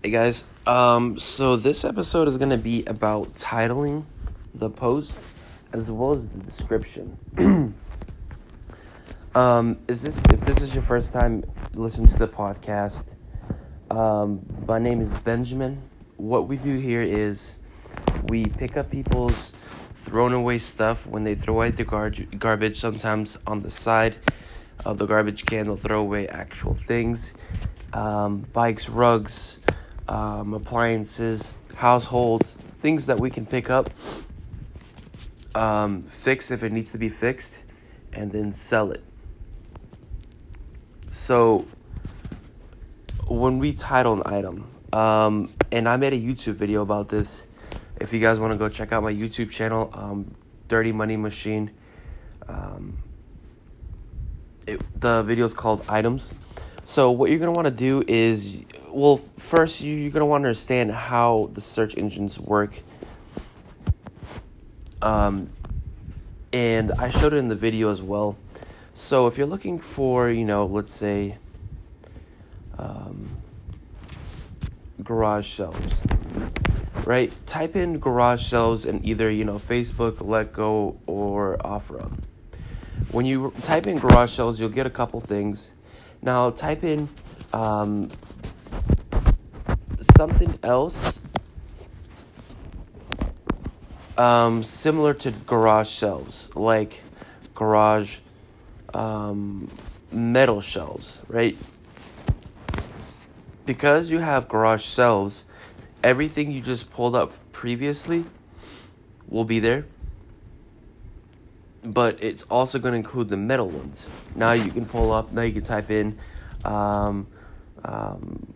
Hey guys, um, so this episode is gonna be about titling the post as well as the description. um, is this if this is your first time listening to the podcast? Um, my name is Benjamin. What we do here is we pick up people's thrown away stuff when they throw away the gar- garbage. Sometimes on the side of the garbage can, they'll throw away actual things, um, bikes, rugs um, appliances, households, things that we can pick up, um, fix if it needs to be fixed, and then sell it. So, when we title an item, um, and I made a YouTube video about this. If you guys want to go check out my YouTube channel, um, Dirty Money Machine. Um, it, the video is called Items. So what you're gonna want to do is well, first you, you're gonna want to understand how the search engines work. Um, and I showed it in the video as well. So if you're looking for, you know, let's say, um, garage shelves, right? Type in garage shelves and either you know Facebook, Letgo, or OfferUp. When you type in garage shelves, you'll get a couple things. Now type in um, something else um, similar to garage shelves, like garage um, metal shelves, right? Because you have garage shelves, everything you just pulled up previously will be there. But it's also going to include the metal ones. Now you can pull up, now you can type in um, um,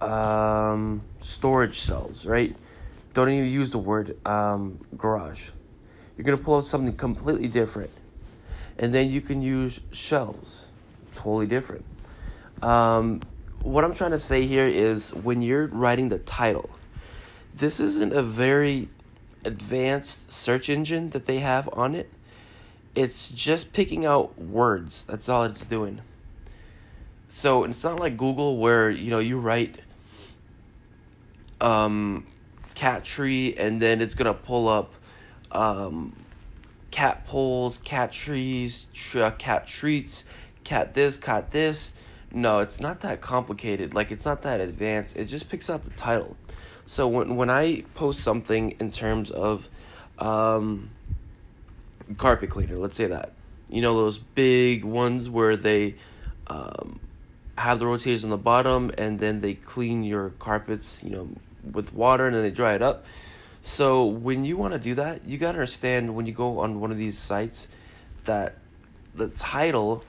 um, storage cells, right? Don't even use the word um, garage. You're gonna pull up something completely different, and then you can use shelves, totally different. Um, what I'm trying to say here is when you're writing the title, this isn't a very advanced search engine that they have on it. It's just picking out words. That's all it's doing. So it's not like Google where you know you write um, cat tree, and then it's gonna pull up um, cat poles, cat trees, uh, cat treats, cat this, cat this. No, it's not that complicated. Like it's not that advanced. It just picks out the title. So when when I post something in terms of um, carpet cleaner, let's say that, you know those big ones where they um, have the rotators on the bottom and then they clean your carpets, you know, with water and then they dry it up. So when you want to do that, you got to understand when you go on one of these sites that the title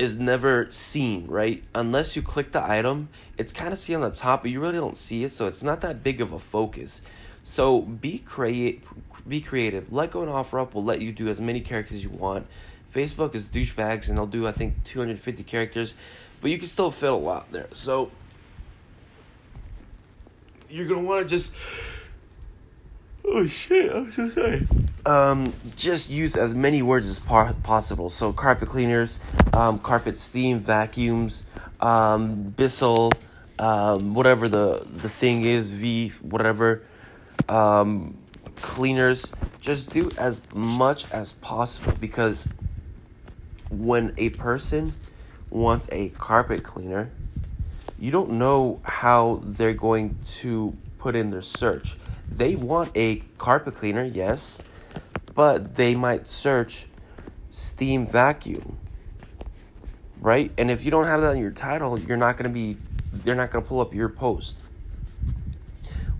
is never seen, right? Unless you click the item, it's kind of seen on the top, but you really don't see it, so it's not that big of a focus. So be create be creative. Letgo and OfferUp will let you do as many characters as you want. Facebook is douchebags and they'll do I think 250 characters, but you can still fit a lot there. So you're gonna want to just oh shit i'm so sorry um just use as many words as par- possible so carpet cleaners um, carpet steam vacuums um, Bissell, um, whatever the the thing is v whatever um, cleaners just do as much as possible because when a person wants a carpet cleaner you don't know how they're going to put in their search. They want a carpet cleaner, yes, but they might search steam vacuum. Right? And if you don't have that in your title, you're not going to be they're not going to pull up your post.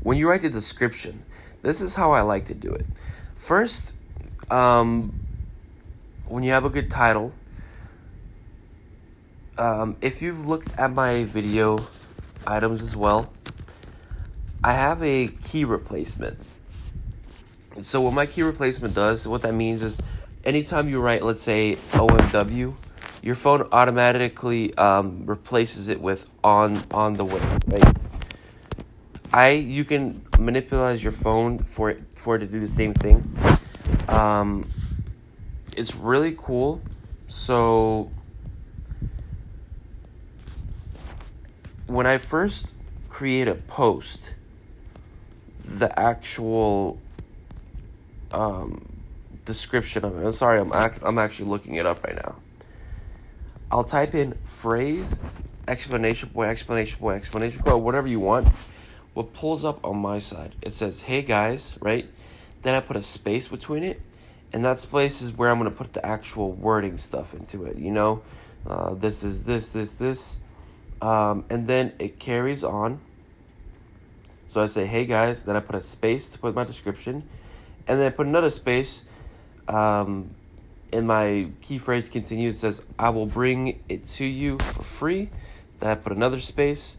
When you write the description, this is how I like to do it. First, um, when you have a good title, um, if you've looked at my video items as well, I have a key replacement. So what my key replacement does, what that means is, anytime you write, let's say OMW, your phone automatically um, replaces it with on on the way. Right? I you can manipulate your phone for it for it to do the same thing. Um, it's really cool. So when I first create a post, the actual um, description of it. I'm sorry, I'm ac- I'm actually looking it up right now. I'll type in phrase, explanation point, explanation point, explanation point, whatever you want. What pulls up on my side, it says, "Hey guys," right? Then I put a space between it, and that space is where I'm gonna put the actual wording stuff into it. You know, uh, this is this, this, this, um, and then it carries on. So I say, "Hey guys," then I put a space to put my description, and then I put another space. Um, in my key phrase continues, it says, I will bring it to you for free. Then I put another space,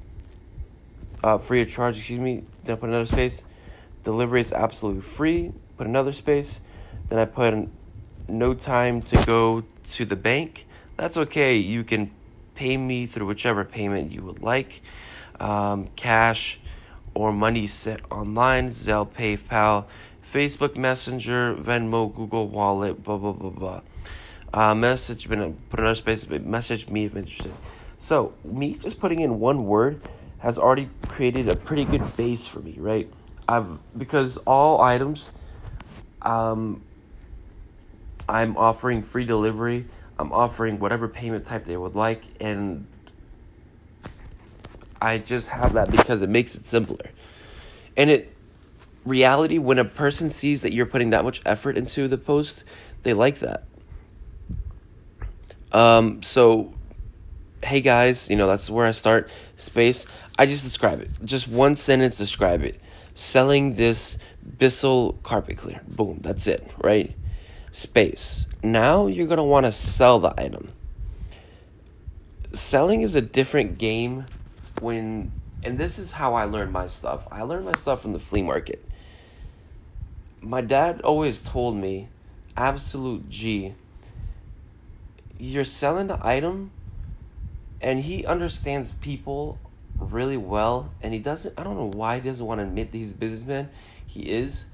uh, free of charge, excuse me. Then I put another space. Delivery is absolutely free. Put another space. Then I put no time to go to the bank. That's okay. You can pay me through whichever payment you would like um, cash or money sent online, Zelle, PayPal Facebook Messenger, Venmo, Google Wallet, blah blah blah blah. Uh, message been put another space. Message me if interested. So me just putting in one word has already created a pretty good base for me, right? I've because all items, um, I'm offering free delivery. I'm offering whatever payment type they would like, and I just have that because it makes it simpler, and it reality when a person sees that you're putting that much effort into the post they like that. Um so hey guys you know that's where i start. Space i just describe it. Just one sentence describe it. Selling this bissell carpet clear boom that's it right? Space. Now you're going to want to sell the item. Selling is a different game when and this is how I learned my stuff. I learned my stuff from the flea market my dad always told me, absolute G, you're selling the item and he understands people really well and he doesn't I don't know why he doesn't want to admit he's a businessman. He is.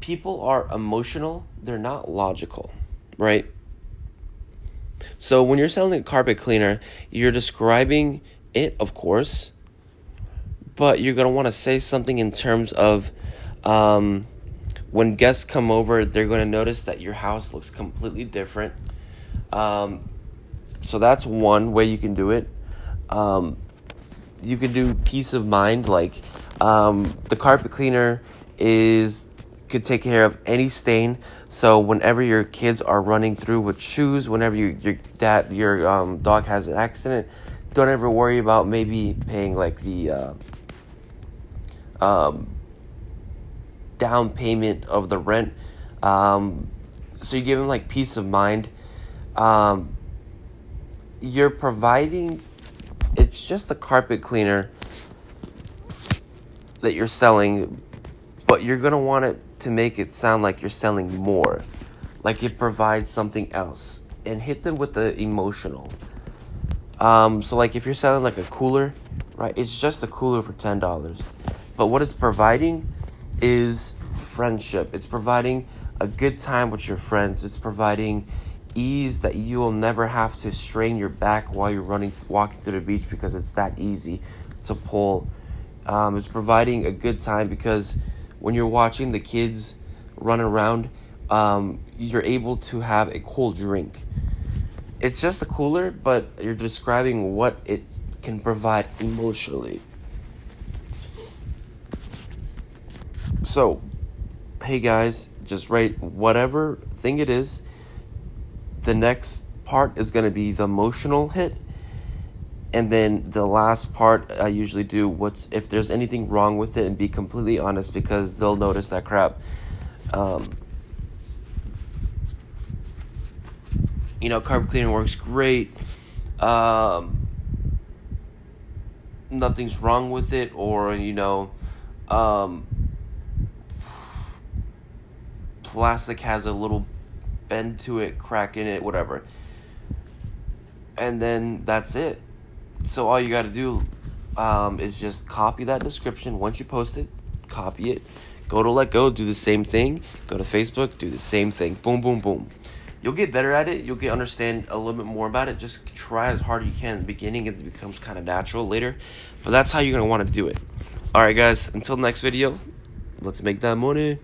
People are emotional, they're not logical, right? So when you're selling a carpet cleaner, you're describing it, of course, but you're going to want to say something in terms of um, when guests come over, they're going to notice that your house looks completely different. Um, so that's one way you can do it. Um, you can do peace of mind, like um, the carpet cleaner is could take care of any stain. So whenever your kids are running through with shoes, whenever you, your dad your um, dog has an accident, don't ever worry about maybe paying like the uh, um, down payment of the rent. Um, so you give them like peace of mind. Um, you're providing, it's just a carpet cleaner that you're selling, but you're going to want it to make it sound like you're selling more. Like it provides something else. And hit them with the emotional. Um, so like if you're selling like a cooler, right? It's just a cooler for ten dollars. But what it's providing is friendship. It's providing a good time with your friends. It's providing ease that you will never have to strain your back while you're running, walking to the beach because it's that easy to pull. Um, it's providing a good time because when you're watching the kids run around, um, you're able to have a cool drink. It's just a cooler, but you're describing what it can provide emotionally. So, hey guys, just write whatever thing it is. The next part is going to be the emotional hit. And then the last part, I usually do what's if there's anything wrong with it and be completely honest because they'll notice that crap. Um, you know, carpet cleaning works great. Um, nothing's wrong with it, or you know, um, plastic has a little bend to it, crack in it, whatever. And then that's it. So all you got to do um, is just copy that description. Once you post it, copy it. Go to Letgo, do the same thing. Go to Facebook, do the same thing. Boom, boom, boom. you'll get better at it. You'll get understand a little bit more about it. Just try as hard as you can in the beginning. It becomes kind of natural later, but that's how you're gonna want to do it. All right, guys. Until next video, let's make that money.